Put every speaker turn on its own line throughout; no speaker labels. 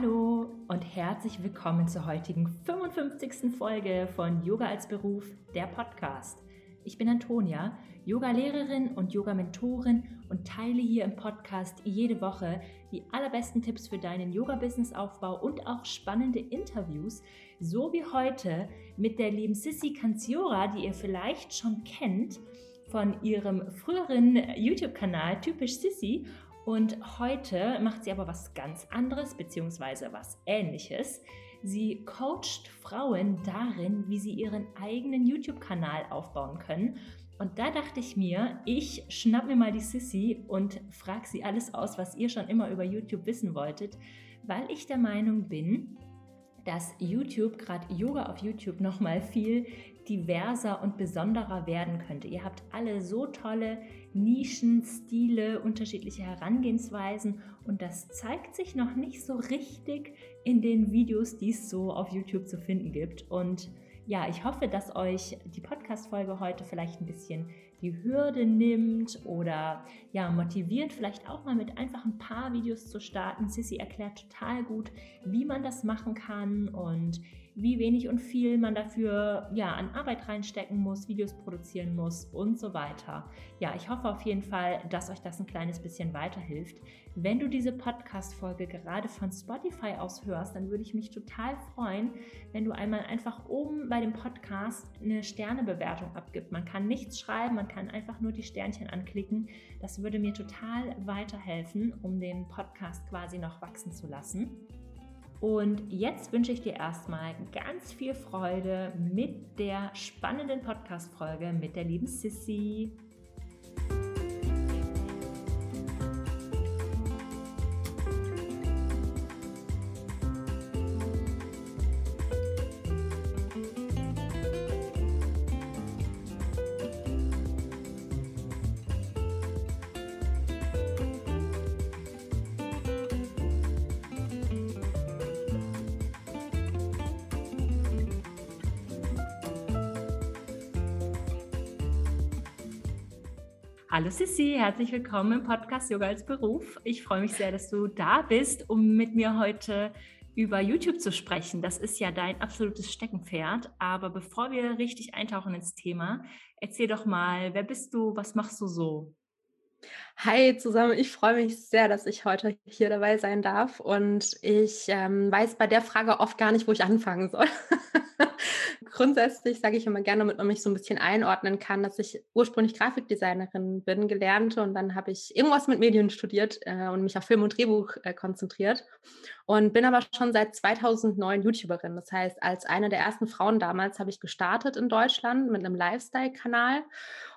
Hallo und herzlich willkommen zur heutigen 55. Folge von Yoga als Beruf, der Podcast. Ich bin Antonia, Yoga-Lehrerin und Yoga-Mentorin und teile hier im Podcast jede Woche die allerbesten Tipps für deinen Yoga-Business-Aufbau und auch spannende Interviews, so wie heute mit der lieben Sissy Kanziora, die ihr vielleicht schon kennt von ihrem früheren YouTube-Kanal Typisch Sissy und heute macht sie aber was ganz anderes, beziehungsweise was ähnliches. Sie coacht Frauen darin, wie sie ihren eigenen YouTube-Kanal aufbauen können. Und da dachte ich mir, ich schnapp mir mal die Sissy und frage sie alles aus, was ihr schon immer über YouTube wissen wolltet, weil ich der Meinung bin, dass YouTube, gerade Yoga auf YouTube, nochmal viel diverser und besonderer werden könnte. Ihr habt alle so tolle Nischen, Stile, unterschiedliche Herangehensweisen und das zeigt sich noch nicht so richtig in den Videos, die es so auf YouTube zu finden gibt. Und ja, ich hoffe, dass euch die Podcast-Folge heute vielleicht ein bisschen die Hürde nimmt oder ja, motiviert, vielleicht auch mal mit einfach ein paar Videos zu starten. Sissy erklärt total gut, wie man das machen kann und wie wenig und viel man dafür ja, an Arbeit reinstecken muss, Videos produzieren muss und so weiter. Ja, ich hoffe auf jeden Fall, dass euch das ein kleines bisschen weiterhilft. Wenn du diese Podcast-Folge gerade von Spotify aus hörst, dann würde ich mich total freuen, wenn du einmal einfach oben bei dem Podcast eine Sternebewertung abgibst. Man kann nichts schreiben, man kann einfach nur die Sternchen anklicken. Das würde mir total weiterhelfen, um den Podcast quasi noch wachsen zu lassen. Und jetzt wünsche ich dir erstmal ganz viel Freude mit der spannenden Podcast-Folge mit der lieben Sissy. Hallo Sissi, herzlich willkommen im Podcast Yoga als Beruf. Ich freue mich sehr, dass du da bist, um mit mir heute über YouTube zu sprechen. Das ist ja dein absolutes Steckenpferd. Aber bevor wir richtig eintauchen ins Thema, erzähl doch mal, wer bist du, was machst du so?
Hi zusammen, ich freue mich sehr, dass ich heute hier dabei sein darf und ich ähm, weiß bei der Frage oft gar nicht, wo ich anfangen soll. grundsätzlich sage ich immer gerne, damit man mich so ein bisschen einordnen kann, dass ich ursprünglich Grafikdesignerin bin, gelernte und dann habe ich irgendwas mit Medien studiert äh, und mich auf Film und Drehbuch äh, konzentriert und bin aber schon seit 2009 YouTuberin. Das heißt, als eine der ersten Frauen damals habe ich gestartet in Deutschland mit einem Lifestyle-Kanal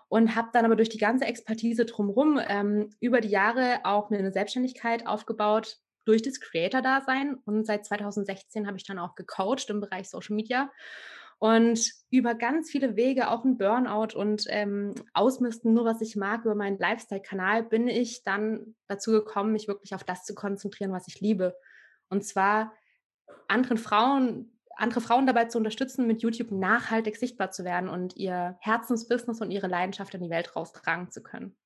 und habe dann aber durch die ganze Expertise drumherum ähm, über die Jahre auch mir eine Selbstständigkeit aufgebaut, durch das Creator-Dasein. Und seit 2016 habe ich dann auch gecoacht im Bereich Social Media und über ganz viele Wege, auch ein Burnout und ähm, Ausmisten, nur was ich mag, über meinen Lifestyle-Kanal, bin ich dann dazu gekommen, mich wirklich auf das zu konzentrieren, was ich liebe. Und zwar anderen Frauen, andere Frauen dabei zu unterstützen, mit YouTube nachhaltig sichtbar zu werden und ihr Herzensbusiness und ihre Leidenschaft in die Welt raustragen zu können.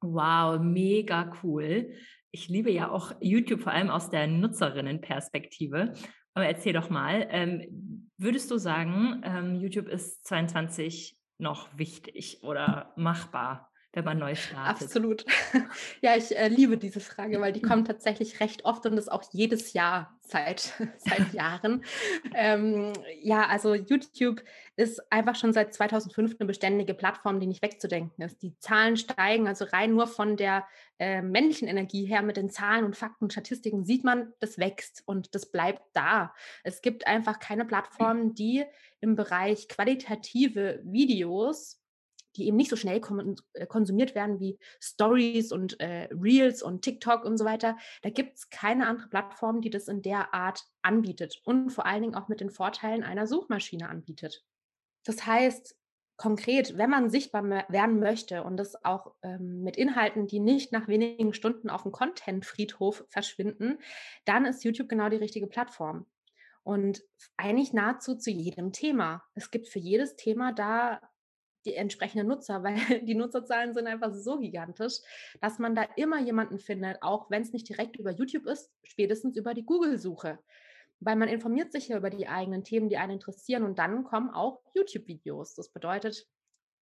Wow, mega cool. Ich liebe ja auch YouTube vor allem aus der Nutzerinnenperspektive. Aber erzähl doch mal, ähm, würdest du sagen, ähm, YouTube ist 22 noch wichtig oder machbar? Wenn man neu startet?
Absolut. Ja, ich äh, liebe diese Frage, weil die kommt tatsächlich recht oft und ist auch jedes Jahr seit, seit Jahren. ähm, ja, also YouTube ist einfach schon seit 2005 eine beständige Plattform, die nicht wegzudenken ist. Die Zahlen steigen, also rein nur von der äh, männlichen Energie her mit den Zahlen und Fakten und Statistiken sieht man, das wächst und das bleibt da. Es gibt einfach keine Plattform, die im Bereich qualitative Videos die eben nicht so schnell äh, konsumiert werden wie Stories und äh, Reels und TikTok und so weiter. Da gibt es keine andere Plattform, die das in der Art anbietet und vor allen Dingen auch mit den Vorteilen einer Suchmaschine anbietet. Das heißt, konkret, wenn man sichtbar werden möchte und das auch ähm, mit Inhalten, die nicht nach wenigen Stunden auf dem Content-Friedhof verschwinden, dann ist YouTube genau die richtige Plattform. Und eigentlich nahezu zu jedem Thema. Es gibt für jedes Thema da die entsprechenden Nutzer, weil die Nutzerzahlen sind einfach so gigantisch, dass man da immer jemanden findet, auch wenn es nicht direkt über YouTube ist, spätestens über die Google-Suche. Weil man informiert sich ja über die eigenen Themen, die einen interessieren und dann kommen auch YouTube-Videos. Das bedeutet,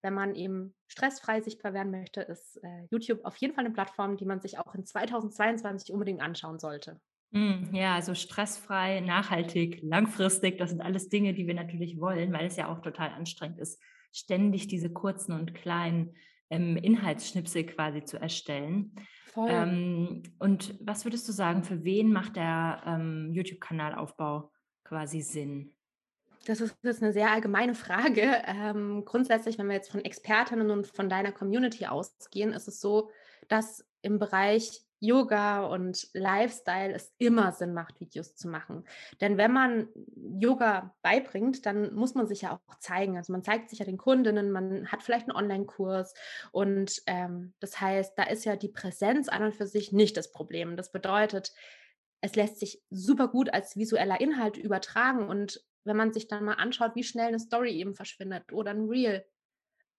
wenn man eben stressfrei sichtbar werden möchte, ist äh, YouTube auf jeden Fall eine Plattform, die man sich auch in 2022 unbedingt anschauen sollte.
Mm, ja, also stressfrei, nachhaltig, langfristig, das sind alles Dinge, die wir natürlich wollen, weil es ja auch total anstrengend ist, ständig diese kurzen und kleinen ähm, Inhaltsschnipsel quasi zu erstellen. Voll. Ähm, und was würdest du sagen, für wen macht der ähm, YouTube-Kanalaufbau quasi Sinn?
Das ist jetzt eine sehr allgemeine Frage. Ähm, grundsätzlich, wenn wir jetzt von Expertinnen und von deiner Community ausgehen, ist es so, dass im Bereich Yoga und Lifestyle es immer Sinn macht, Videos zu machen. Denn wenn man Yoga beibringt, dann muss man sich ja auch zeigen. Also man zeigt sich ja den Kundinnen, man hat vielleicht einen Online-Kurs und ähm, das heißt, da ist ja die Präsenz an und für sich nicht das Problem. Das bedeutet, es lässt sich super gut als visueller Inhalt übertragen und wenn man sich dann mal anschaut, wie schnell eine Story eben verschwindet oder ein Reel,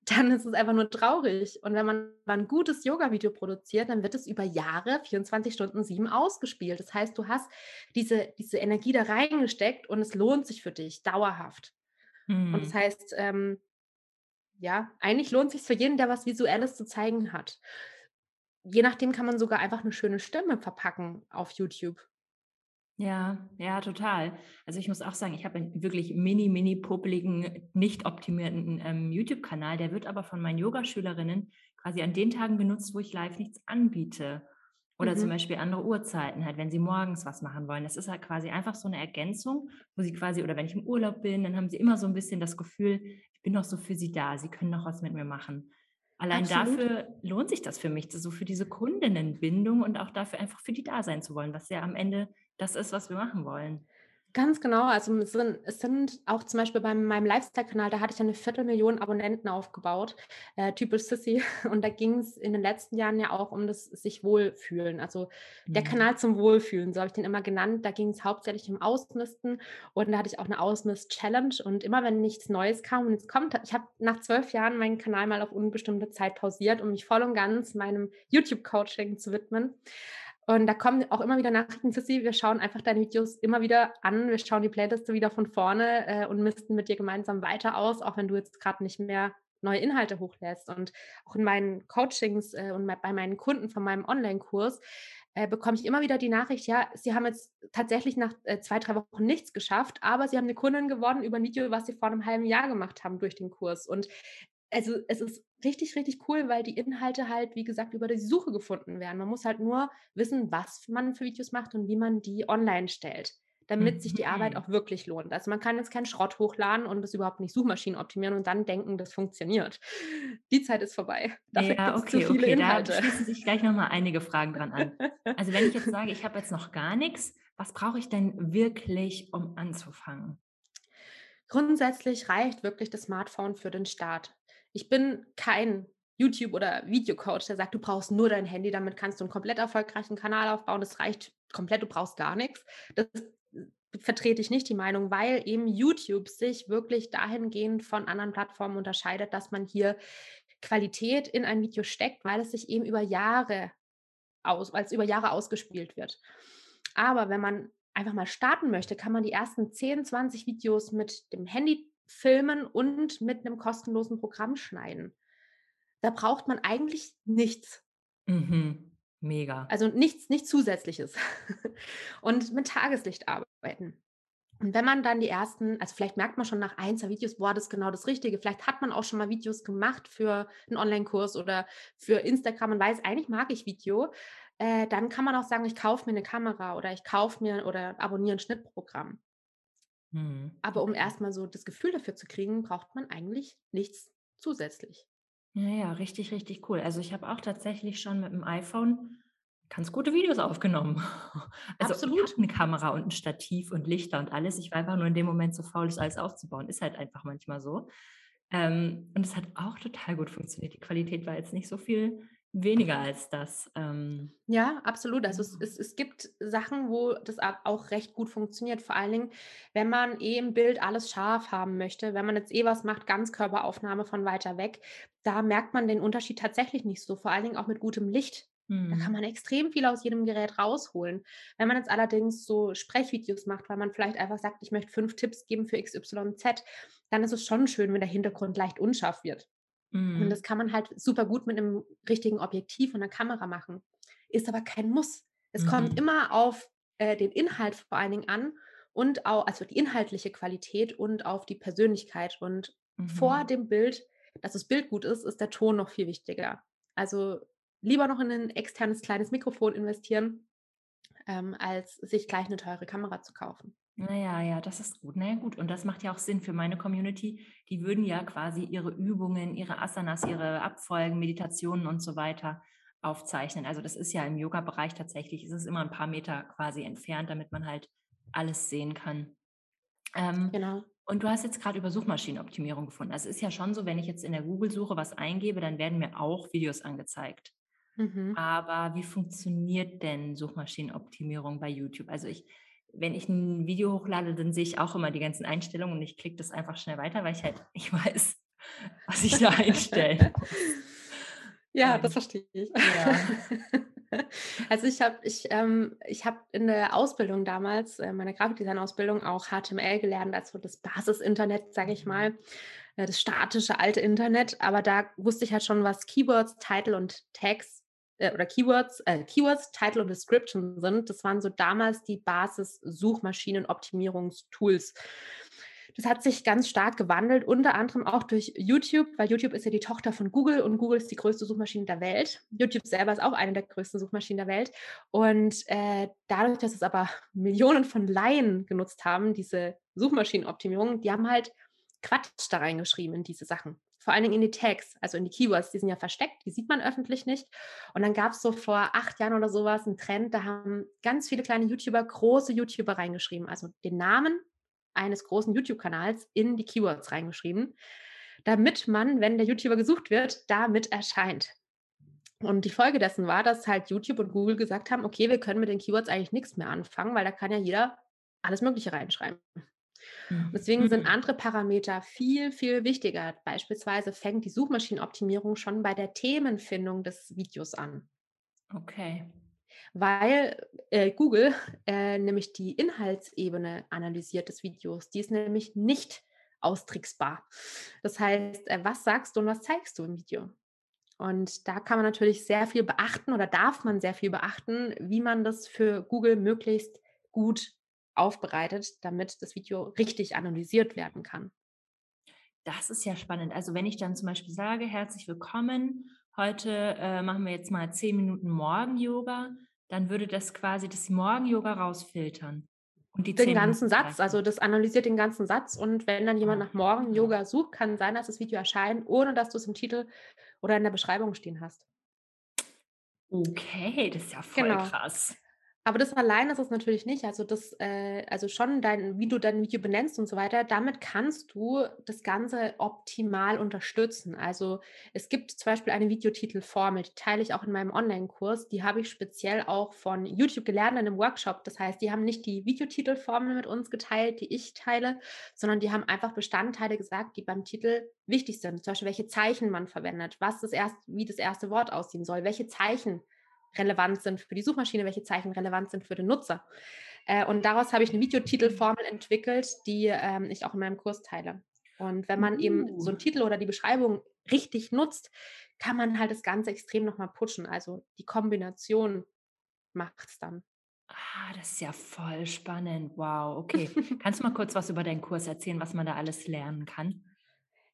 dann ist es einfach nur traurig. Und wenn man ein gutes Yoga-Video produziert, dann wird es über Jahre, 24 Stunden, sieben ausgespielt. Das heißt, du hast diese, diese Energie da reingesteckt und es lohnt sich für dich dauerhaft. Mhm. Und das hm. heißt, ähm, ja, eigentlich lohnt es sich für jeden, der was Visuelles zu zeigen hat. Je nachdem kann man sogar einfach eine schöne Stimme verpacken auf YouTube.
Ja, ja, total. Also ich muss auch sagen, ich habe einen wirklich mini, mini popeligen, nicht optimierten ähm, YouTube-Kanal. Der wird aber von meinen Yogaschülerinnen quasi an den Tagen genutzt, wo ich live nichts anbiete. Oder mhm. zum Beispiel andere Uhrzeiten, halt, wenn sie morgens was machen wollen. Das ist halt quasi einfach so eine Ergänzung, wo sie quasi, oder wenn ich im Urlaub bin, dann haben sie immer so ein bisschen das Gefühl, ich bin noch so für sie da, sie können noch was mit mir machen. Allein Absolut. dafür lohnt sich das für mich, so für diese Kundinnenbindung und auch dafür einfach für die da sein zu wollen, was ja am Ende das ist, was wir machen wollen.
Ganz genau. Also es sind, es sind auch zum Beispiel bei meinem Lifestyle-Kanal, da hatte ich eine Viertelmillion Abonnenten aufgebaut, äh, typisch Sissy. Und da ging es in den letzten Jahren ja auch um das sich wohlfühlen. Also der mhm. Kanal zum Wohlfühlen, so habe ich den immer genannt. Da ging es hauptsächlich um Ausmisten und da hatte ich auch eine Ausmist-Challenge. Und immer wenn nichts Neues kam und jetzt kommt, ich habe nach zwölf Jahren meinen Kanal mal auf unbestimmte Zeit pausiert, um mich voll und ganz meinem YouTube-Coaching zu widmen. Und da kommen auch immer wieder Nachrichten für Sie. Wir schauen einfach deine Videos immer wieder an. Wir schauen die Playliste wieder von vorne äh, und misten mit dir gemeinsam weiter aus, auch wenn du jetzt gerade nicht mehr neue Inhalte hochlässt. Und auch in meinen Coachings äh, und bei meinen Kunden von meinem Online-Kurs äh, bekomme ich immer wieder die Nachricht, ja, sie haben jetzt tatsächlich nach äh, zwei, drei Wochen nichts geschafft, aber sie haben eine Kundin gewonnen über ein Video, was sie vor einem halben Jahr gemacht haben durch den Kurs. Und also es ist richtig, richtig cool, weil die Inhalte halt, wie gesagt, über die Suche gefunden werden. Man muss halt nur wissen, was man für Videos macht und wie man die online stellt, damit mhm. sich die Arbeit mhm. auch wirklich lohnt. Also man kann jetzt keinen Schrott hochladen und das überhaupt nicht Suchmaschinen optimieren und dann denken, das funktioniert. Die Zeit ist vorbei.
Dafür ja, okay, zu viele okay. Inhalte. Da schließen sich gleich nochmal einige Fragen dran an. Also wenn ich jetzt sage, ich habe jetzt noch gar nichts, was brauche ich denn wirklich, um anzufangen?
Grundsätzlich reicht wirklich das Smartphone für den Start. Ich bin kein YouTube- oder Videocoach, der sagt, du brauchst nur dein Handy, damit kannst du einen komplett erfolgreichen Kanal aufbauen. Das reicht komplett, du brauchst gar nichts. Das vertrete ich nicht die Meinung, weil eben YouTube sich wirklich dahingehend von anderen Plattformen unterscheidet, dass man hier Qualität in ein Video steckt, weil es sich eben über Jahre aus, es über Jahre ausgespielt wird. Aber wenn man einfach mal starten möchte, kann man die ersten 10, 20 Videos mit dem Handy filmen und mit einem kostenlosen Programm schneiden. Da braucht man eigentlich nichts.
Mhm. Mega.
Also nichts, nichts Zusätzliches. und mit Tageslicht arbeiten. Und wenn man dann die ersten, also vielleicht merkt man schon nach ein, zwei Videos, boah, das ist genau das Richtige. Vielleicht hat man auch schon mal Videos gemacht für einen Online-Kurs oder für Instagram und weiß, eigentlich mag ich Video. Äh, dann kann man auch sagen, ich kaufe mir eine Kamera oder ich kaufe mir oder abonniere ein Schnittprogramm. Mhm. Aber um erstmal so das Gefühl dafür zu kriegen, braucht man eigentlich nichts zusätzlich.
Ja, ja, richtig, richtig cool. Also ich habe auch tatsächlich schon mit dem iPhone ganz gute Videos aufgenommen. Also Absolut. eine Kamera und ein Stativ und Lichter und alles. Ich war einfach nur in dem Moment so faul, das alles aufzubauen. Ist halt einfach manchmal so. Ähm, und es hat auch total gut funktioniert. Die Qualität war jetzt nicht so viel weniger als das.
Ähm, ja, absolut. Also es, es, es gibt Sachen, wo das auch recht gut funktioniert. Vor allen Dingen, wenn man eh im Bild alles scharf haben möchte, wenn man jetzt eh was macht, Ganzkörperaufnahme von weiter weg, da merkt man den Unterschied tatsächlich nicht so. Vor allen Dingen auch mit gutem Licht. Mhm. Da kann mhm. man extrem viel aus jedem Gerät rausholen. Wenn man jetzt allerdings so Sprechvideos macht, weil man vielleicht einfach sagt, ich möchte fünf Tipps geben für XYZ, dann ist es schon schön, wenn der Hintergrund leicht unscharf wird. Mhm. Und das kann man halt super gut mit einem richtigen Objektiv und einer Kamera machen. Ist aber kein Muss. Es mhm. kommt immer auf äh, den Inhalt vor allen Dingen an und auch, also die inhaltliche Qualität und auf die Persönlichkeit. Und mhm. vor dem Bild, dass das Bild gut ist, ist der Ton noch viel wichtiger. Also lieber noch in ein externes kleines Mikrofon investieren, ähm, als sich gleich eine teure Kamera zu kaufen.
Naja, ja, das ist gut. Naja, gut. Und das macht ja auch Sinn für meine Community. Die würden ja quasi ihre Übungen, ihre Asanas, ihre Abfolgen, Meditationen und so weiter aufzeichnen. Also das ist ja im Yoga-Bereich tatsächlich, ist es immer ein paar Meter quasi entfernt, damit man halt alles sehen kann. Ähm, genau. Und du hast jetzt gerade über Suchmaschinenoptimierung gefunden. Also es ist ja schon so, wenn ich jetzt in der Google-Suche was eingebe, dann werden mir auch Videos angezeigt. Mhm. Aber wie funktioniert denn Suchmaschinenoptimierung bei YouTube? Also ich wenn ich ein Video hochlade, dann sehe ich auch immer die ganzen Einstellungen und ich klicke das einfach schnell weiter, weil ich halt ich weiß, was ich da einstelle.
Ja, ähm, das verstehe ich. Ja. Also ich habe ich, ähm, ich hab in der Ausbildung damals, äh, meiner Grafikdesign-Ausbildung, auch HTML gelernt, also das Basis-Internet, sage ich mal, äh, das statische alte Internet. Aber da wusste ich halt schon, was Keywords, Title und Tags äh, oder Keywords, äh, Keywords, Title und Description sind. Das waren so damals die Basis-Suchmaschinen-Optimierungstools. Das hat sich ganz stark gewandelt, unter anderem auch durch YouTube, weil YouTube ist ja die Tochter von Google und Google ist die größte Suchmaschine der Welt. YouTube selber ist auch eine der größten Suchmaschinen der Welt. Und äh, dadurch, dass es aber Millionen von Laien genutzt haben, diese Suchmaschinenoptimierung, die haben halt Quatsch da reingeschrieben in diese Sachen vor allen Dingen in die Tags, also in die Keywords, die sind ja versteckt, die sieht man öffentlich nicht. Und dann gab es so vor acht Jahren oder sowas einen Trend, da haben ganz viele kleine YouTuber große YouTuber reingeschrieben, also den Namen eines großen YouTube-Kanals in die Keywords reingeschrieben, damit man, wenn der YouTuber gesucht wird, damit erscheint. Und die Folge dessen war, dass halt YouTube und Google gesagt haben, okay, wir können mit den Keywords eigentlich nichts mehr anfangen, weil da kann ja jeder alles Mögliche reinschreiben. Mhm. Deswegen sind mhm. andere Parameter viel, viel wichtiger. Beispielsweise fängt die Suchmaschinenoptimierung schon bei der Themenfindung des Videos an.
Okay.
Weil äh, Google äh, nämlich die Inhaltsebene analysiert des Videos. Die ist nämlich nicht austricksbar. Das heißt, äh, was sagst du und was zeigst du im Video? Und da kann man natürlich sehr viel beachten oder darf man sehr viel beachten, wie man das für Google möglichst gut aufbereitet, damit das Video richtig analysiert werden kann.
Das ist ja spannend. Also wenn ich dann zum Beispiel sage, herzlich willkommen, heute äh, machen wir jetzt mal zehn Minuten Morgen-Yoga, dann würde das quasi das Morgen-Yoga rausfiltern.
Und die den ganzen Satz, also das analysiert den ganzen Satz und wenn dann jemand ah, nach Morgen-Yoga sucht, kann sein, dass das Video erscheint, ohne dass du es im Titel oder in der Beschreibung stehen hast.
Okay, das ist ja voll genau. krass.
Aber das allein ist es natürlich nicht. Also das, äh, also schon dein, wie du dein Video benennst und so weiter, damit kannst du das Ganze optimal unterstützen. Also es gibt zum Beispiel eine Videotitelformel, die teile ich auch in meinem Online-Kurs. Die habe ich speziell auch von YouTube gelernt in einem Workshop. Das heißt, die haben nicht die Videotitelformel mit uns geteilt, die ich teile, sondern die haben einfach Bestandteile gesagt, die beim Titel wichtig sind. Zum Beispiel, welche Zeichen man verwendet, was das erste, wie das erste Wort aussehen soll, welche Zeichen relevant sind für die Suchmaschine, welche Zeichen relevant sind für den Nutzer. Äh, und daraus habe ich eine Videotitelformel entwickelt, die ähm, ich auch in meinem Kurs teile. Und wenn man uh. eben so einen uh. Titel oder die Beschreibung richtig nutzt, kann man halt das Ganze extrem nochmal pushen. Also die Kombination macht es dann.
Ah, das ist ja voll spannend. Wow, okay. Kannst du mal kurz was über deinen Kurs erzählen, was man da alles lernen kann?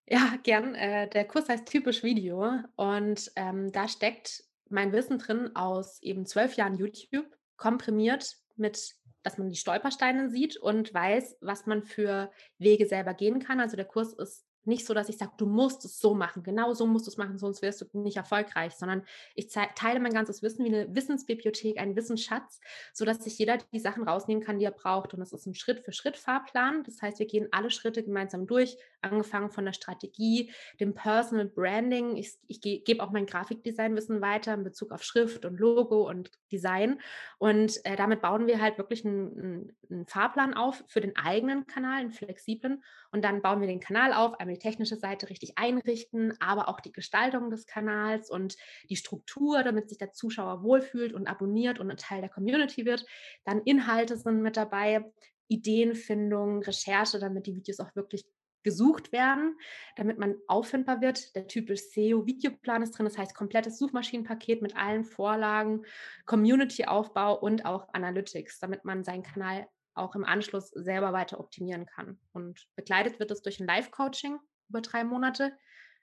Ja, gern. Äh, der Kurs heißt Typisch Video und ähm, da steckt mein Wissen drin aus eben zwölf Jahren YouTube, komprimiert mit, dass man die Stolpersteine sieht und weiß, was man für Wege selber gehen kann. Also der Kurs ist nicht so, dass ich sage, du musst es so machen, genau so musst du es machen, sonst wirst du nicht erfolgreich, sondern ich teile mein ganzes Wissen wie eine Wissensbibliothek, einen Wissensschatz, sodass sich jeder die Sachen rausnehmen kann, die er braucht. Und das ist ein Schritt-für-Schritt-Fahrplan. Das heißt, wir gehen alle Schritte gemeinsam durch, angefangen von der Strategie, dem Personal Branding. Ich, ich ge gebe auch mein Grafikdesignwissen weiter in Bezug auf Schrift und Logo und Design. Und äh, damit bauen wir halt wirklich einen, einen, Fahrplan auf für den eigenen Kanal, einen flexiblen. Und dann bauen wir den Kanal auf, einmal die technische Seite richtig einrichten, aber auch die Gestaltung des Kanals und die Struktur, damit sich der Zuschauer wohlfühlt und abonniert und ein Teil der Community wird. Dann Inhalte sind mit dabei, Ideenfindung, Recherche, damit die Videos auch wirklich gesucht werden, damit man auffindbar wird. Der typische SEO-Videoplan ist drin, das heißt komplettes Suchmaschinenpaket mit allen Vorlagen, Community-Aufbau und auch Analytics, damit man seinen Kanal auch im Anschluss selber weiter optimieren kann. Und begleitet wird es durch ein Live-Coaching über drei Monate,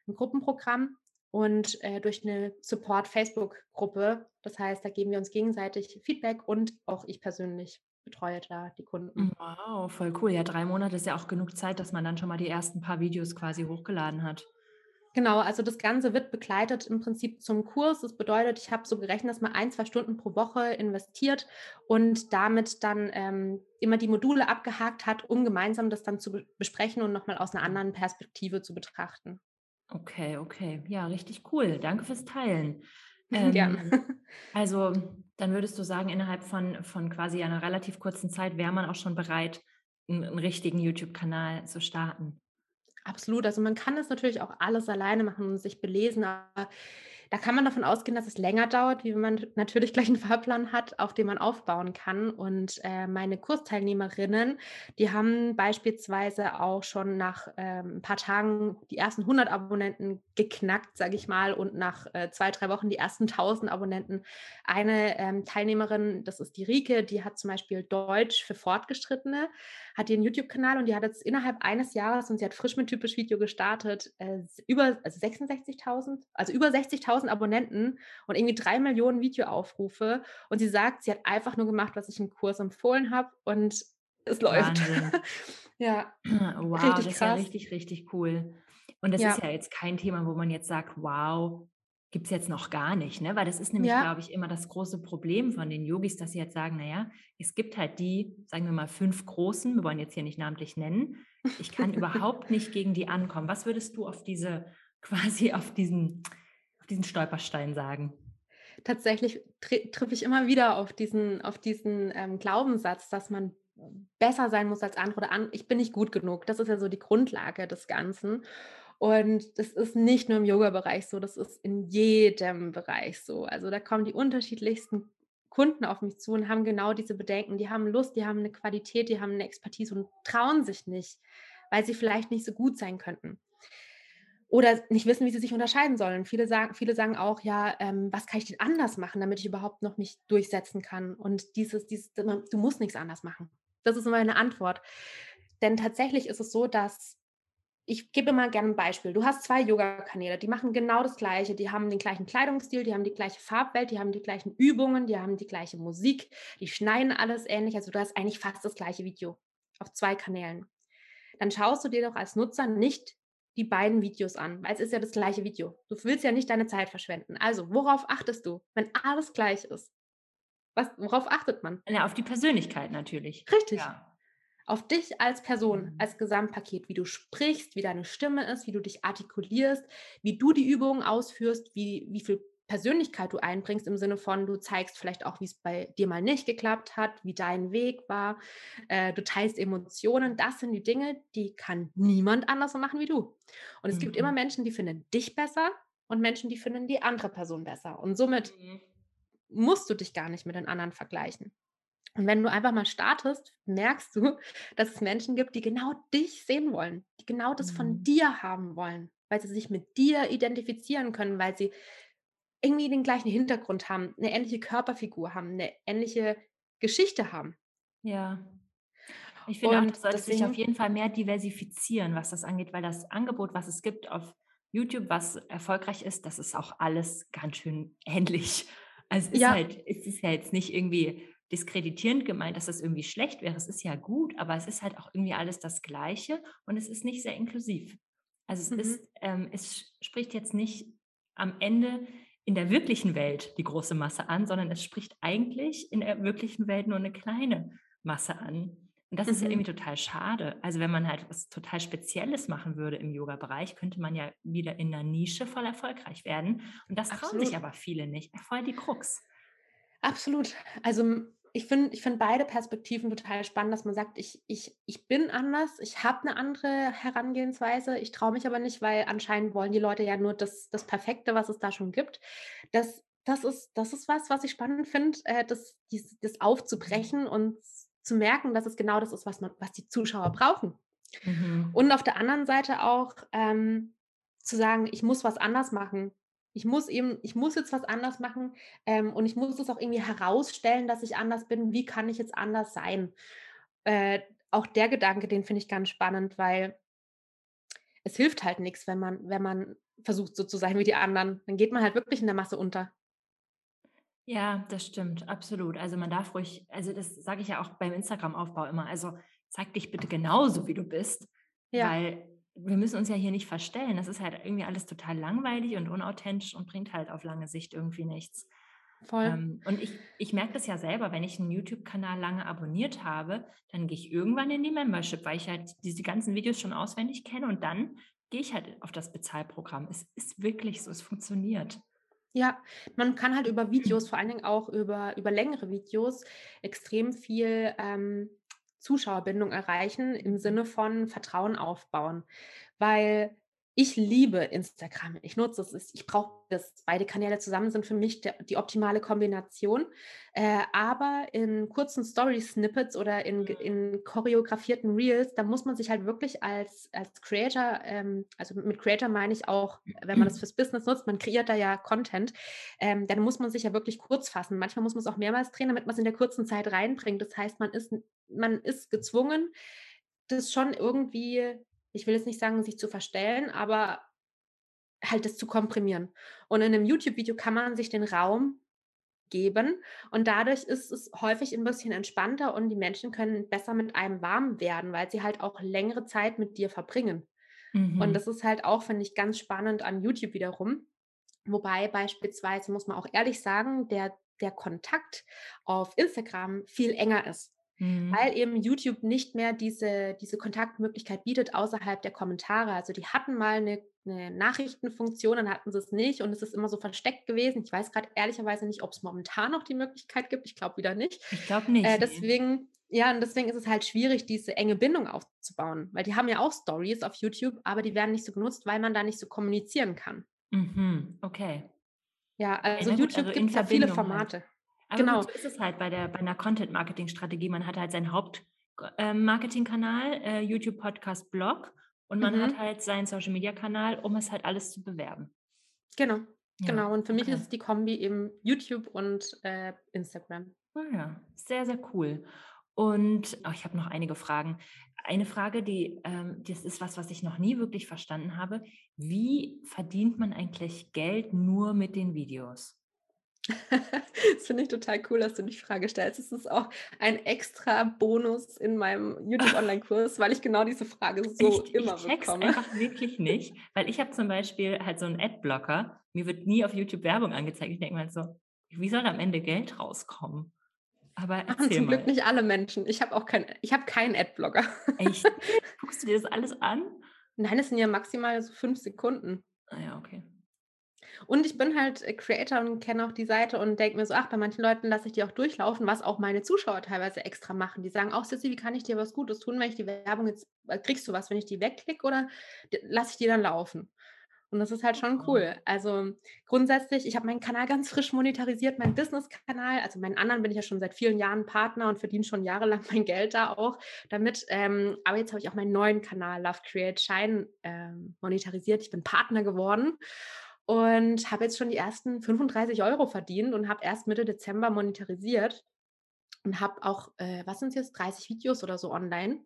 ein Gruppenprogramm und äh, durch eine Support-Facebook-Gruppe. Das heißt, da geben wir uns gegenseitig Feedback und auch ich persönlich betreue da die Kunden.
Wow, voll cool. Ja, drei Monate ist ja auch genug Zeit, dass man dann schon mal die ersten paar Videos quasi hochgeladen hat.
Genau, also das Ganze wird begleitet im Prinzip zum Kurs. Das bedeutet, ich habe so gerechnet, dass man ein, zwei Stunden pro Woche investiert und damit dann ähm, immer die Module abgehakt hat, um gemeinsam das dann zu besprechen und nochmal aus einer anderen Perspektive zu betrachten.
Okay, okay. Ja, richtig cool. Danke fürs Teilen.
Ähm, Gerne.
Also, dann würdest du sagen, innerhalb von, von quasi einer relativ kurzen Zeit wäre man auch schon bereit, einen, einen richtigen YouTube-Kanal zu starten.
Absolut. Also man kann das natürlich auch alles alleine machen und sich belesen, aber da kann man davon ausgehen, dass es länger dauert, wie wenn man natürlich gleich einen Fahrplan hat, auf dem man aufbauen kann. Und äh, meine Kursteilnehmerinnen, die haben beispielsweise auch schon nach äh, ein paar Tagen die ersten 100 Abonnenten geknackt, sage ich mal, und nach äh, zwei, drei Wochen die ersten 1000 Abonnenten. Eine ähm, Teilnehmerin, das ist die Rike, die hat zum Beispiel Deutsch für Fortgeschrittene, hat ihren YouTube-Kanal und die hat jetzt innerhalb eines Jahres, und sie hat frisch mit typisch Video gestartet, äh, über also 66.000, also über 60.000 Abonnenten und irgendwie drei Millionen Videoaufrufe. Und sie sagt, sie hat einfach nur gemacht, was ich im Kurs empfohlen habe und es läuft.
ja. Wow, richtig das ist ja richtig, richtig cool. Und das ja. ist ja jetzt kein Thema, wo man jetzt sagt, wow, gibt es jetzt noch gar nicht, ne? Weil das ist nämlich, ja. glaube ich, immer das große Problem von den Yogis, dass sie jetzt sagen, naja, es gibt halt die, sagen wir mal, fünf großen, wir wollen jetzt hier nicht namentlich nennen. Ich kann überhaupt nicht gegen die ankommen. Was würdest du auf diese, quasi auf diesen, auf diesen Stolperstein sagen?
Tatsächlich treffe ich immer wieder auf diesen, auf diesen ähm, Glaubenssatz, dass man besser sein muss als andere oder an, ich bin nicht gut genug. Das ist ja so die Grundlage des Ganzen. Und das ist nicht nur im Yoga-Bereich so, das ist in jedem Bereich so. Also da kommen die unterschiedlichsten Kunden auf mich zu und haben genau diese Bedenken. Die haben Lust, die haben eine Qualität, die haben eine Expertise und trauen sich nicht, weil sie vielleicht nicht so gut sein könnten. Oder nicht wissen, wie sie sich unterscheiden sollen. Viele sagen, viele sagen auch, ja, ähm, was kann ich denn anders machen, damit ich überhaupt noch mich durchsetzen kann? Und dieses, dieses, du musst nichts anders machen. Das ist immer eine Antwort. Denn tatsächlich ist es so, dass ich gebe mal gerne ein Beispiel. Du hast zwei Yoga-Kanäle, die machen genau das Gleiche. Die haben den gleichen Kleidungsstil, die haben die gleiche Farbwelt, die haben die gleichen Übungen, die haben die gleiche Musik, die schneiden alles ähnlich. Also du hast eigentlich fast das gleiche Video auf zwei Kanälen. Dann schaust du dir doch als Nutzer nicht die beiden Videos an, weil es ist ja das gleiche Video. Du willst ja nicht deine Zeit verschwenden. Also, worauf achtest du, wenn alles gleich ist? Was, worauf achtet man?
Ja, auf die Persönlichkeit natürlich.
Richtig. Ja auf dich als Person, mhm. als Gesamtpaket, wie du sprichst, wie deine Stimme ist, wie du dich artikulierst, wie du die Übungen ausführst, wie, wie viel Persönlichkeit du einbringst im Sinne von, du zeigst vielleicht auch, wie es bei dir mal nicht geklappt hat, wie dein Weg war, äh, du teilst Emotionen, das sind die Dinge, die kann niemand anders so machen wie du. Und es mhm. gibt immer mhm. Menschen, die finden dich besser und Menschen, die finden die andere Person besser. Und somit mhm. musst du dich gar nicht mit den anderen vergleichen. Und wenn du einfach mal startest, merkst du, dass es Menschen gibt, die genau dich sehen wollen, die genau das von mhm. dir haben wollen, weil sie sich mit dir identifizieren können, weil sie irgendwie den gleichen Hintergrund haben, eine ähnliche Körperfigur haben, eine ähnliche Geschichte haben.
Ja. Ich finde Und auch, das sollte deswegen, sich auf jeden Fall mehr diversifizieren, was das angeht, weil das Angebot, was es gibt auf YouTube, was erfolgreich ist, das ist auch alles ganz schön ähnlich. Also es ist ja. halt, es ist ja jetzt nicht irgendwie diskreditierend gemeint, dass das irgendwie schlecht wäre. Es ist ja gut, aber es ist halt auch irgendwie alles das Gleiche und es ist nicht sehr inklusiv. Also es mhm. ist, ähm, es spricht jetzt nicht am Ende in der wirklichen Welt die große Masse an, sondern es spricht eigentlich in der wirklichen Welt nur eine kleine Masse an. Und das mhm. ist ja mhm. irgendwie total schade. Also wenn man halt was total Spezielles machen würde im Yoga-Bereich, könnte man ja wieder in einer Nische voll erfolgreich werden. Und das trauen sich aber viele nicht. Voll die Krux.
Absolut. Also ich finde ich find beide Perspektiven total spannend, dass man sagt, ich, ich, ich bin anders, ich habe eine andere Herangehensweise, ich traue mich aber nicht, weil anscheinend wollen die Leute ja nur das, das Perfekte, was es da schon gibt. Das, das, ist, das ist was, was ich spannend finde, äh, das, das aufzubrechen und zu merken, dass es genau das ist, was, man, was die Zuschauer brauchen. Mhm. Und auf der anderen Seite auch ähm, zu sagen, ich muss was anders machen. Ich muss eben, ich muss jetzt was anders machen ähm, und ich muss es auch irgendwie herausstellen, dass ich anders bin. Wie kann ich jetzt anders sein? Äh, auch der Gedanke, den finde ich ganz spannend, weil es hilft halt nichts, wenn man, wenn man versucht, so zu sein wie die anderen. Dann geht man halt wirklich in der Masse unter.
Ja, das stimmt, absolut. Also man darf ruhig, also das sage ich ja auch beim Instagram-Aufbau immer, also zeig dich bitte genauso, wie du bist, ja. weil wir müssen uns ja hier nicht verstellen. Das ist halt irgendwie alles total langweilig und unauthentisch und bringt halt auf lange Sicht irgendwie nichts. Voll. Ähm, und ich, ich merke das ja selber, wenn ich einen YouTube-Kanal lange abonniert habe, dann gehe ich irgendwann in die Membership, weil ich halt diese ganzen Videos schon auswendig kenne und dann gehe ich halt auf das Bezahlprogramm. Es ist wirklich so, es funktioniert.
Ja, man kann halt über Videos, vor allen Dingen auch über, über längere Videos, extrem viel ähm, Zuschauerbindung erreichen im Sinne von Vertrauen aufbauen. Weil ich liebe Instagram. Ich nutze es. Ich brauche das. Beide Kanäle zusammen sind für mich der, die optimale Kombination. Äh, aber in kurzen Story-Snippets oder in, in choreografierten Reels, da muss man sich halt wirklich als, als Creator, ähm, also mit Creator meine ich auch, wenn man das fürs Business nutzt, man kreiert da ja Content, ähm, dann muss man sich ja wirklich kurz fassen. Manchmal muss man es auch mehrmals drehen, damit man es in der kurzen Zeit reinbringt. Das heißt, man ist, man ist gezwungen, das schon irgendwie ich will jetzt nicht sagen, sich zu verstellen, aber halt das zu komprimieren. Und in einem YouTube-Video kann man sich den Raum geben und dadurch ist es häufig ein bisschen entspannter und die Menschen können besser mit einem warm werden, weil sie halt auch längere Zeit mit dir verbringen. Mhm. Und das ist halt auch, finde ich, ganz spannend an YouTube wiederum. Wobei beispielsweise, muss man auch ehrlich sagen, der, der Kontakt auf Instagram viel enger ist. Mhm. Weil eben YouTube nicht mehr diese, diese Kontaktmöglichkeit bietet außerhalb der Kommentare. Also die hatten mal eine, eine Nachrichtenfunktion, dann hatten sie es nicht und es ist immer so versteckt gewesen. Ich weiß gerade ehrlicherweise nicht, ob es momentan noch die Möglichkeit gibt. Ich glaube wieder nicht.
Ich glaube nicht.
Äh, deswegen, ja, und deswegen ist es halt schwierig, diese enge Bindung aufzubauen, weil die haben ja auch Stories auf YouTube, aber die werden nicht so genutzt, weil man da nicht so kommunizieren kann.
Mhm, okay.
Ja, also ja, YouTube also gibt ja viele halt. Formate. Halt.
Aber genau. so ist es halt bei, der, bei einer Content-Marketing-Strategie. Man hat halt seinen Hauptmarketing-Kanal, äh, äh, YouTube, Podcast, Blog und man mhm. hat halt seinen Social-Media-Kanal, um es halt alles zu bewerben.
Genau, ja. genau. Und für mich okay. ist es die Kombi eben YouTube und äh, Instagram.
Ah ja, sehr, sehr cool. Und oh, ich habe noch einige Fragen. Eine Frage, die ähm, das ist was, was ich noch nie wirklich verstanden habe. Wie verdient man eigentlich Geld nur mit den Videos?
Das finde ich total cool, dass du die Frage stellst. Es ist auch ein extra Bonus in meinem YouTube-Online-Kurs, weil ich genau diese Frage so ich, immer
ich check's bekomme. einfach wirklich nicht, weil ich habe zum Beispiel halt so einen Adblocker. Mir wird nie auf YouTube Werbung angezeigt. Ich denke mal so, wie soll am Ende Geld rauskommen?
Aber Machen zum mal. Glück nicht alle Menschen. Ich habe auch kein, ich habe keinen Adblocker.
Echt? Guckst du dir das alles an?
Nein, es sind ja maximal so fünf Sekunden.
Ah ja, okay.
Und ich bin halt äh, Creator und kenne auch die Seite und denke mir so, ach, bei manchen Leuten lasse ich die auch durchlaufen, was auch meine Zuschauer teilweise extra machen. Die sagen auch, Sissi, wie kann ich dir was Gutes tun, wenn ich die Werbung jetzt, äh, kriegst du was, wenn ich die wegklicke oder lasse ich die dann laufen? Und das ist halt schon cool. Also grundsätzlich, ich habe meinen Kanal ganz frisch monetarisiert, meinen Business-Kanal. Also meinen anderen bin ich ja schon seit vielen Jahren Partner und verdiene schon jahrelang mein Geld da auch damit. Ähm, aber jetzt habe ich auch meinen neuen Kanal Love Create Shine ähm, monetarisiert. Ich bin Partner geworden und habe jetzt schon die ersten 35 Euro verdient und habe erst Mitte Dezember monetarisiert und habe auch, äh, was sind es jetzt, 30 Videos oder so online.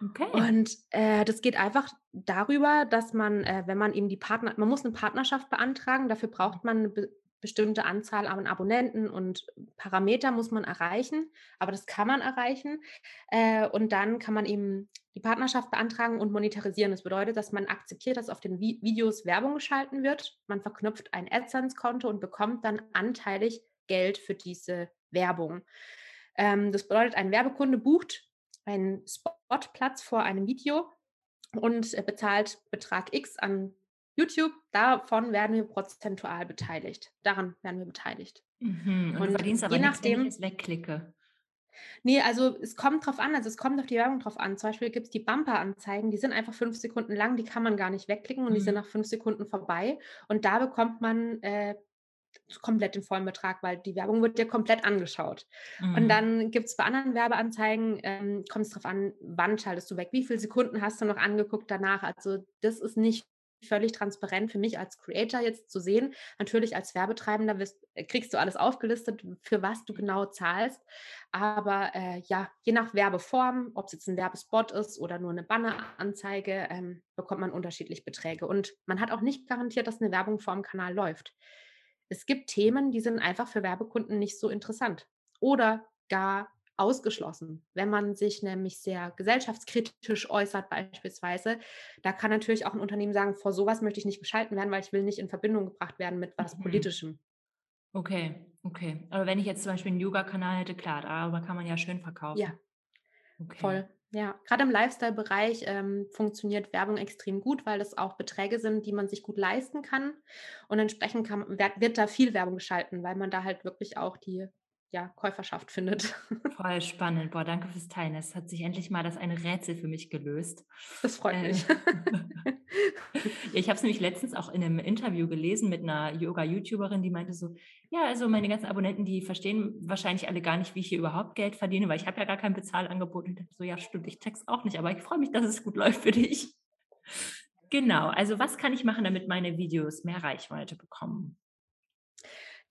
Okay. Und äh, das geht einfach darüber, dass man, äh, wenn man eben die Partner, man muss eine Partnerschaft beantragen, dafür braucht man eine be bestimmte Anzahl an Abonnenten und Parameter muss man erreichen, aber das kann man erreichen. Äh, und dann kann man eben die Partnerschaft beantragen und monetarisieren. Das bedeutet, dass man akzeptiert, dass auf den Vi Videos Werbung geschalten wird. Man verknüpft ein AdSense-Konto und bekommt dann anteilig Geld für diese Werbung. Ähm, das bedeutet, ein Werbekunde bucht einen Spotplatz vor einem Video und äh, bezahlt Betrag X an YouTube. Davon werden wir prozentual beteiligt. Daran werden wir beteiligt.
Mhm. Und, und du verdienst aber je nichts, nachdem, wenn ich es wegklicke.
Nee, also es kommt drauf an, also es kommt auf die Werbung drauf an. Zum Beispiel gibt es die Bumper-Anzeigen, die sind einfach fünf Sekunden lang, die kann man gar nicht wegklicken und mhm. die sind mhm. nach fünf Sekunden vorbei. Und da bekommt man äh, komplett den vollen Betrag, weil die Werbung wird dir komplett angeschaut. Mhm. Und dann gibt es bei anderen Werbeanzeigen, ähm, kommt es darauf an, wann schaltest du weg, wie viele Sekunden hast du noch angeguckt danach. Also das ist nicht völlig transparent für mich als Creator jetzt zu sehen. Natürlich als Werbetreibender wirst, äh, kriegst du alles aufgelistet, für was du genau zahlst. Aber äh, ja, je nach Werbeform, ob es jetzt ein Werbespot ist oder nur eine Banneranzeige, ähm, bekommt man unterschiedlich Beträge. Und man hat auch nicht garantiert, dass eine Werbung vor dem Kanal läuft. Es gibt Themen, die sind einfach für Werbekunden nicht so interessant oder gar ausgeschlossen. Wenn man sich nämlich sehr gesellschaftskritisch äußert beispielsweise, da kann natürlich auch ein Unternehmen sagen, vor sowas möchte ich nicht geschalten werden, weil ich will nicht in Verbindung gebracht werden mit was mhm. Politischem.
Okay, okay. Aber wenn ich jetzt zum Beispiel einen Yoga-Kanal hätte, klar, darüber kann man ja schön verkaufen.
Ja, okay. voll. Ja, gerade im Lifestyle-Bereich ähm, funktioniert Werbung extrem gut, weil das auch Beträge sind, die man sich gut leisten kann. Und entsprechend kann, wird, wird da viel Werbung geschalten, weil man da halt wirklich auch die ja, Käuferschaft findet.
Voll spannend. Boah, danke fürs Teilen. Es hat sich endlich mal das eine Rätsel für mich gelöst.
Das freut äh, mich.
ich habe es nämlich letztens auch in einem Interview gelesen mit einer Yoga-YouTuberin, die meinte so, ja, also meine ganzen Abonnenten, die verstehen wahrscheinlich alle gar nicht, wie ich hier überhaupt Geld verdiene, weil ich habe ja gar kein Bezahlangebot. Und so, ja, stimmt, ich text auch nicht, aber ich freue mich, dass es gut läuft für dich. Genau, also was kann ich machen, damit meine Videos mehr Reichweite bekommen?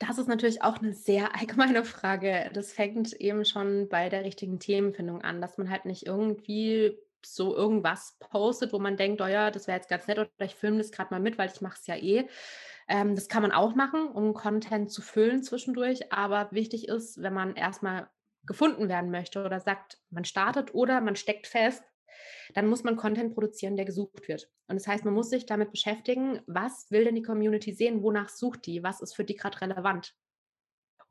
Das ist natürlich auch eine sehr allgemeine Frage. Das fängt eben schon bei der richtigen Themenfindung an, dass man halt nicht irgendwie so irgendwas postet, wo man denkt, oh ja, das wäre jetzt ganz nett oder ich filme das gerade mal mit, weil ich mache es ja eh. Ähm, das kann man auch machen, um Content zu füllen zwischendurch. Aber wichtig ist, wenn man erstmal gefunden werden möchte oder sagt, man startet oder man steckt fest, dann muss man Content produzieren, der gesucht wird. Und das heißt, man muss sich damit beschäftigen, was will denn die Community sehen, wonach sucht die, was ist für die gerade relevant.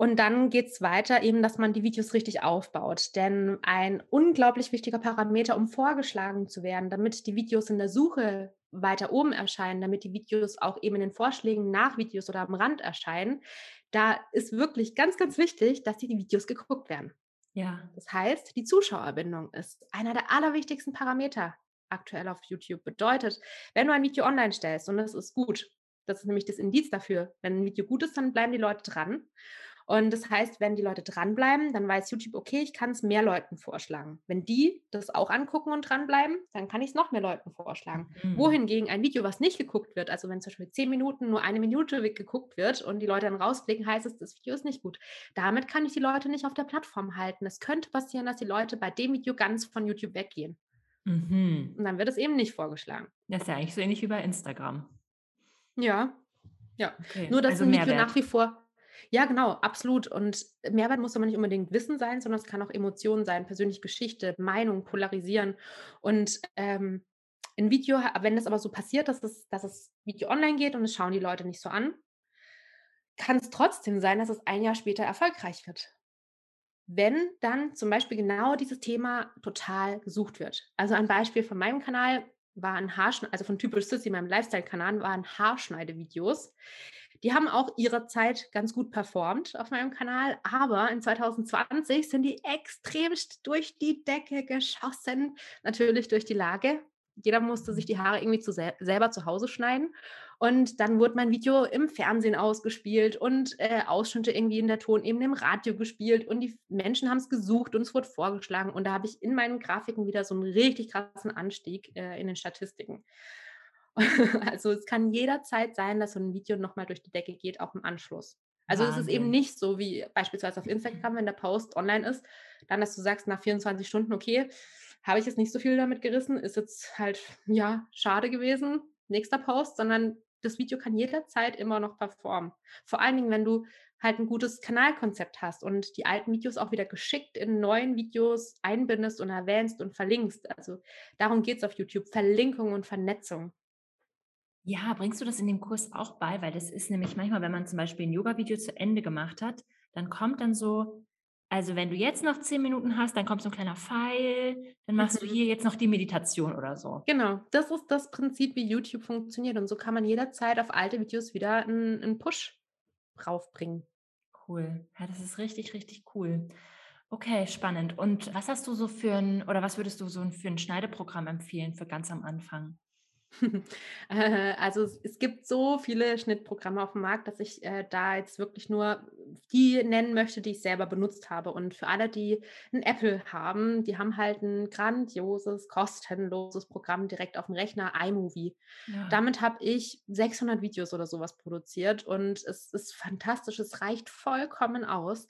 Und dann geht es weiter, eben, dass man die Videos richtig aufbaut. Denn ein unglaublich wichtiger Parameter, um vorgeschlagen zu werden, damit die Videos in der Suche weiter oben erscheinen, damit die Videos auch eben in den Vorschlägen nach Videos oder am Rand erscheinen, da ist wirklich ganz, ganz wichtig, dass die Videos geguckt werden. Ja. Das heißt, die Zuschauerbindung ist einer der allerwichtigsten Parameter aktuell auf YouTube. Bedeutet, wenn du ein Video online stellst und es ist gut, das ist nämlich das Indiz dafür, wenn ein Video gut ist, dann bleiben die Leute dran. Und das heißt, wenn die Leute dranbleiben, dann weiß YouTube, okay, ich kann es mehr Leuten vorschlagen. Wenn die das auch angucken und dranbleiben, dann kann ich es noch mehr Leuten vorschlagen. Mhm. Wohingegen ein Video, was nicht geguckt wird, also wenn zum Beispiel zehn Minuten nur eine Minute geguckt wird und die Leute dann rausklicken, heißt es, das Video ist nicht gut. Damit kann ich die Leute nicht auf der Plattform halten. Es könnte passieren, dass die Leute bei dem Video ganz von YouTube weggehen. Mhm. Und dann wird es eben nicht vorgeschlagen.
Das ist ja eigentlich so ähnlich wie bei Instagram.
Ja, ja. Okay. Nur, dass also ein Video nach wie vor ja, genau, absolut. Und Mehrwert muss aber nicht unbedingt Wissen sein, sondern es kann auch Emotionen sein, persönliche Geschichte, Meinung, polarisieren. Und ähm, in Video, wenn das aber so passiert, dass, es, dass das Video online geht und es schauen die Leute nicht so an, kann es trotzdem sein, dass es ein Jahr später erfolgreich wird. Wenn dann zum Beispiel genau dieses Thema total gesucht wird. Also ein Beispiel von meinem Kanal war ein Haarschneide, also von Typisch Sissy, meinem Lifestyle-Kanal, waren Haarschneidevideos. Die haben auch ihrer Zeit ganz gut performt auf meinem Kanal, aber in 2020 sind die extremst durch die Decke geschossen, natürlich durch die Lage. Jeder musste sich die Haare irgendwie zu sel selber zu Hause schneiden. Und dann wurde mein Video im Fernsehen ausgespielt und äh, Ausschnitte irgendwie in der Ton eben im Radio gespielt und die Menschen haben es gesucht und es wurde vorgeschlagen. Und da habe ich in meinen Grafiken wieder so einen richtig krassen Anstieg äh, in den Statistiken. Also es kann jederzeit sein, dass so ein Video nochmal durch die Decke geht, auch im Anschluss. Also Wahnsinn. es ist eben nicht so wie beispielsweise auf Instagram, wenn der Post online ist, dann, dass du sagst nach 24 Stunden, okay, habe ich jetzt nicht so viel damit gerissen, ist jetzt halt, ja, schade gewesen, nächster Post, sondern das Video kann jederzeit immer noch performen. Vor allen Dingen, wenn du halt ein gutes Kanalkonzept hast und die alten Videos auch wieder geschickt in neuen Videos einbindest und erwähnst und verlinkst. Also darum geht es auf YouTube, Verlinkung und Vernetzung.
Ja, bringst du das in dem Kurs auch bei? Weil das ist nämlich manchmal, wenn man zum Beispiel ein Yoga-Video zu Ende gemacht hat, dann kommt dann so, Also wenn du jetzt noch zehn Minuten hast, dann kommt so ein kleiner Pfeil, dann machst mhm. du hier jetzt noch die Meditation oder so.
Genau, das ist das Prinzip, wie YouTube funktioniert. Und so kann man jederzeit auf alte Videos wieder einen, einen Push raufbringen.
Cool. Ja, das ist richtig, richtig cool. Okay, spannend. Und was hast du so für ein, oder was würdest du so für ein Schneideprogramm empfehlen für ganz am Anfang?
Äh, also es gibt so viele Schnittprogramme auf dem Markt, dass ich äh, da jetzt wirklich nur die nennen möchte, die ich selber benutzt habe. Und für alle, die ein Apple haben, die haben halt ein grandioses, kostenloses Programm direkt auf dem Rechner, iMovie. Ja. Damit habe ich 600 Videos oder sowas produziert und es ist fantastisch, es reicht vollkommen aus.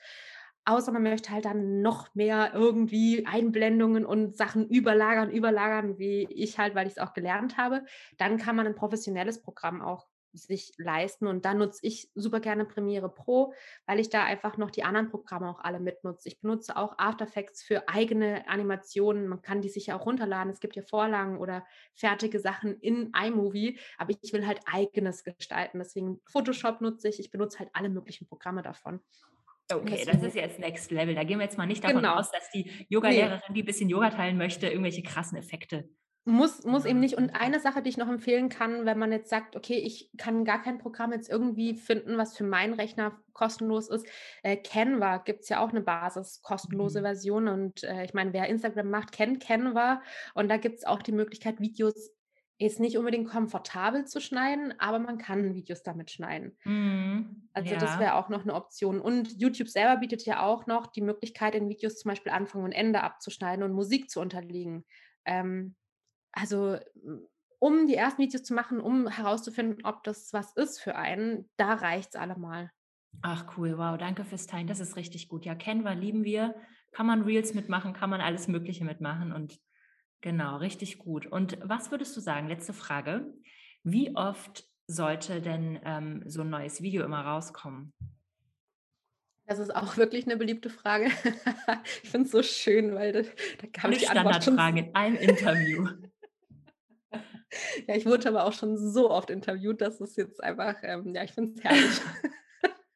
Außer man möchte halt dann noch mehr irgendwie Einblendungen und Sachen überlagern, überlagern, wie ich halt, weil ich es auch gelernt habe. Dann kann man ein professionelles Programm auch sich leisten. Und dann nutze ich super gerne Premiere Pro, weil ich da einfach noch die anderen Programme auch alle mitnutze. Ich benutze auch After Effects für eigene Animationen. Man kann die sich ja auch runterladen. Es gibt ja Vorlagen oder fertige Sachen in iMovie, aber ich will halt eigenes gestalten. Deswegen Photoshop nutze ich. Ich benutze halt alle möglichen Programme davon.
Okay, das ist jetzt Next Level. Da gehen wir jetzt mal nicht davon genau. aus, dass die Yoga-Lehrerin, nee. die ein bisschen Yoga teilen möchte, irgendwelche krassen Effekte.
Muss, muss eben nicht. Und eine Sache, die ich noch empfehlen kann, wenn man jetzt sagt, okay, ich kann gar kein Programm jetzt irgendwie finden, was für meinen Rechner kostenlos ist. Äh, Canva gibt es ja auch eine Basis, kostenlose mhm. Version. Und äh, ich meine, wer Instagram macht, kennt Canva. Und da gibt es auch die Möglichkeit, Videos ist nicht unbedingt komfortabel zu schneiden, aber man kann Videos damit schneiden. Mhm, also ja. das wäre auch noch eine Option. Und YouTube selber bietet ja auch noch die Möglichkeit, in Videos zum Beispiel Anfang und Ende abzuschneiden und Musik zu unterlegen. Ähm, also um die ersten Videos zu machen, um herauszufinden, ob das was ist für einen, da reicht es allemal.
Ach cool, wow, danke fürs Teilen. Das ist richtig gut. Ja, Canva lieben wir. Kann man Reels mitmachen, kann man alles Mögliche mitmachen und Genau, richtig gut. Und was würdest du sagen, letzte Frage, wie oft sollte denn ähm, so ein neues Video immer rauskommen?
Das ist auch wirklich eine beliebte Frage. ich finde es so schön, weil da, da
kam eine die Standardfrage in einem Interview.
ja, ich wurde aber auch schon so oft interviewt, dass es jetzt einfach, ähm, ja, ich finde es herrlich.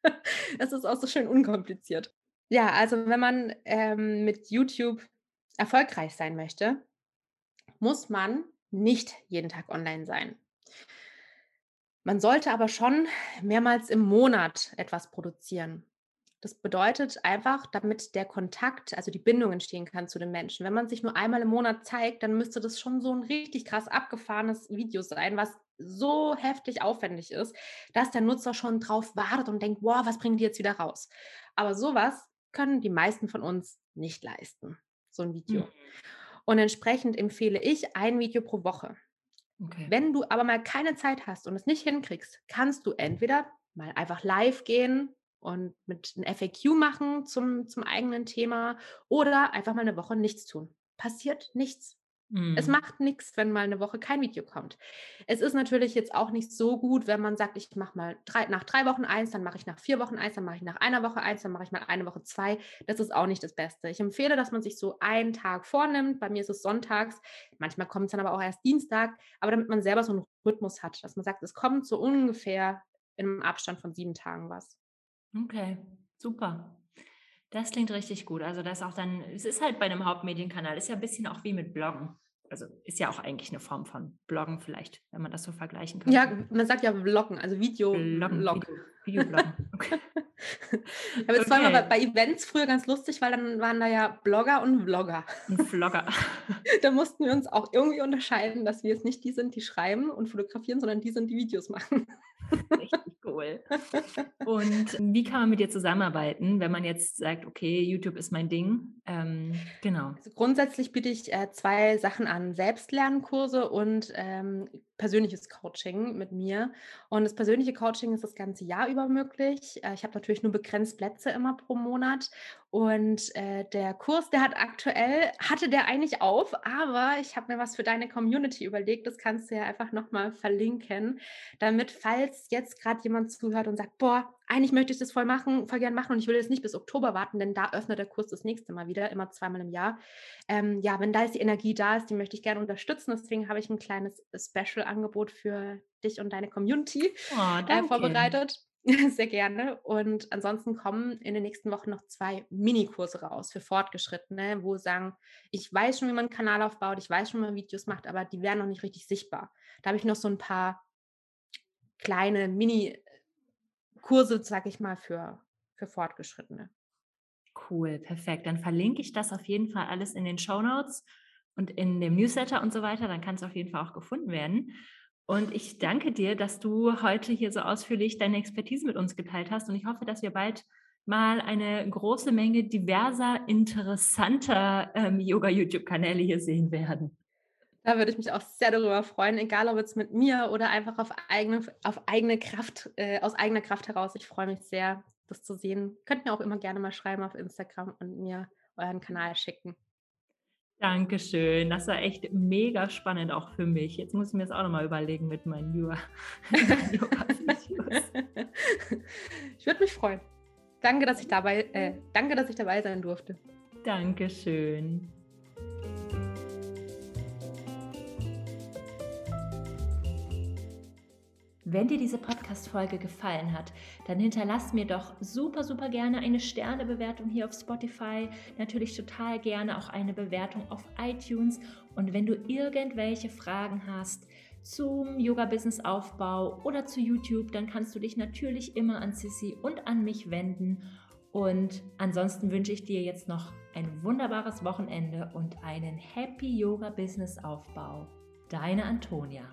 Es ist auch so schön unkompliziert. Ja, also wenn man ähm, mit YouTube erfolgreich sein möchte, muss man nicht jeden Tag online sein. Man sollte aber schon mehrmals im Monat etwas produzieren. Das bedeutet einfach, damit der Kontakt, also die Bindung entstehen kann zu den Menschen. Wenn man sich nur einmal im Monat zeigt, dann müsste das schon so ein richtig krass abgefahrenes Video sein, was so heftig aufwendig ist, dass der Nutzer schon drauf wartet und denkt, wow, was bringen die jetzt wieder raus? Aber sowas können die meisten von uns nicht leisten, so ein Video. Mhm. Und entsprechend empfehle ich ein Video pro Woche. Okay. Wenn du aber mal keine Zeit hast und es nicht hinkriegst, kannst du entweder mal einfach live gehen und mit einem FAQ machen zum, zum eigenen Thema oder einfach mal eine Woche nichts tun. Passiert nichts. Mhm. Es macht nichts, wenn mal eine Woche kein Video kommt. Es ist natürlich jetzt auch nicht so gut, wenn man sagt, ich mache mal drei, nach drei Wochen eins, dann mache ich nach vier Wochen eins, dann mache ich nach einer Woche eins, dann mache ich mal eine Woche zwei. Das ist auch nicht das Beste. Ich empfehle, dass man sich so einen Tag vornimmt. Bei mir ist es sonntags. Manchmal kommt es dann aber auch erst Dienstag. Aber damit man selber so einen Rhythmus hat, dass man sagt, es kommt so ungefähr im Abstand von sieben Tagen was.
Okay, super. Das klingt richtig gut. Also das auch dann, es ist halt bei einem Hauptmedienkanal, ist ja ein bisschen auch wie mit Bloggen. Also ist ja auch eigentlich eine Form von Bloggen vielleicht, wenn man das so vergleichen kann.
Ja, man sagt ja Vloggen, also Video. Bloggen, Vlog. Video, Videobloggen. Okay. Aber es okay. war immer bei Events früher ganz lustig, weil dann waren da ja Blogger und Vlogger.
Und Vlogger.
da mussten wir uns auch irgendwie unterscheiden, dass wir jetzt nicht die sind, die schreiben und fotografieren, sondern die sind, die Videos machen.
Richtig cool. Und wie kann man mit dir zusammenarbeiten, wenn man jetzt sagt, okay, YouTube ist mein Ding? Ähm, genau.
Also grundsätzlich biete ich äh, zwei Sachen an: Selbstlernkurse und ähm, persönliches Coaching mit mir. Und das persönliche Coaching ist das ganze Jahr über möglich. Äh, ich habe natürlich nur begrenzt Plätze immer pro Monat. Und äh, der Kurs, der hat aktuell, hatte der eigentlich auf, aber ich habe mir was für deine Community überlegt. Das kannst du ja einfach nochmal verlinken, damit, falls jetzt gerade jemand zuhört und sagt, boah, eigentlich möchte ich das voll machen, voll gern machen und ich will jetzt nicht bis Oktober warten, denn da öffnet der Kurs das nächste Mal wieder, immer zweimal im Jahr. Ähm, ja, wenn da jetzt die Energie da ist, die möchte ich gerne unterstützen. Deswegen habe ich ein kleines Special-Angebot für dich und deine Community oh, äh, vorbereitet. Sehr gerne. Und ansonsten kommen in den nächsten Wochen noch zwei Minikurse raus für Fortgeschrittene, wo sagen, ich weiß schon, wie man einen Kanal aufbaut, ich weiß schon, wie man Videos macht, aber die werden noch nicht richtig sichtbar. Da habe ich noch so ein paar kleine Mini-Kurse, sag ich mal, für, für Fortgeschrittene.
Cool, perfekt. Dann verlinke ich das auf jeden Fall alles in den Show Notes und in dem Newsletter und so weiter. Dann kann es auf jeden Fall auch gefunden werden. Und ich danke dir, dass du heute hier so ausführlich deine Expertise mit uns geteilt hast. Und ich hoffe, dass wir bald mal eine große Menge diverser, interessanter ähm, Yoga-YouTube-Kanäle hier sehen werden.
Da würde ich mich auch sehr darüber freuen, egal ob jetzt mit mir oder einfach auf eigene, auf eigene Kraft, äh, aus eigener Kraft heraus. Ich freue mich sehr, das zu sehen. Könnt mir auch immer gerne mal schreiben auf Instagram und mir euren Kanal schicken.
Dankeschön. Das war echt mega spannend auch für mich. Jetzt muss ich mir das auch nochmal überlegen mit meinen Yoga.
ich würde mich freuen. Danke, dass ich dabei, äh, danke, dass ich dabei sein durfte.
Dankeschön. Wenn dir diese Podcast-Folge gefallen hat, dann hinterlass mir doch super, super gerne eine Sternebewertung hier auf Spotify. Natürlich total gerne auch eine Bewertung auf iTunes. Und wenn du irgendwelche Fragen hast zum Yoga-Business-Aufbau oder zu YouTube, dann kannst du dich natürlich immer an Sissy und an mich wenden. Und ansonsten wünsche ich dir jetzt noch ein wunderbares Wochenende und einen Happy Yoga Business Aufbau. Deine Antonia.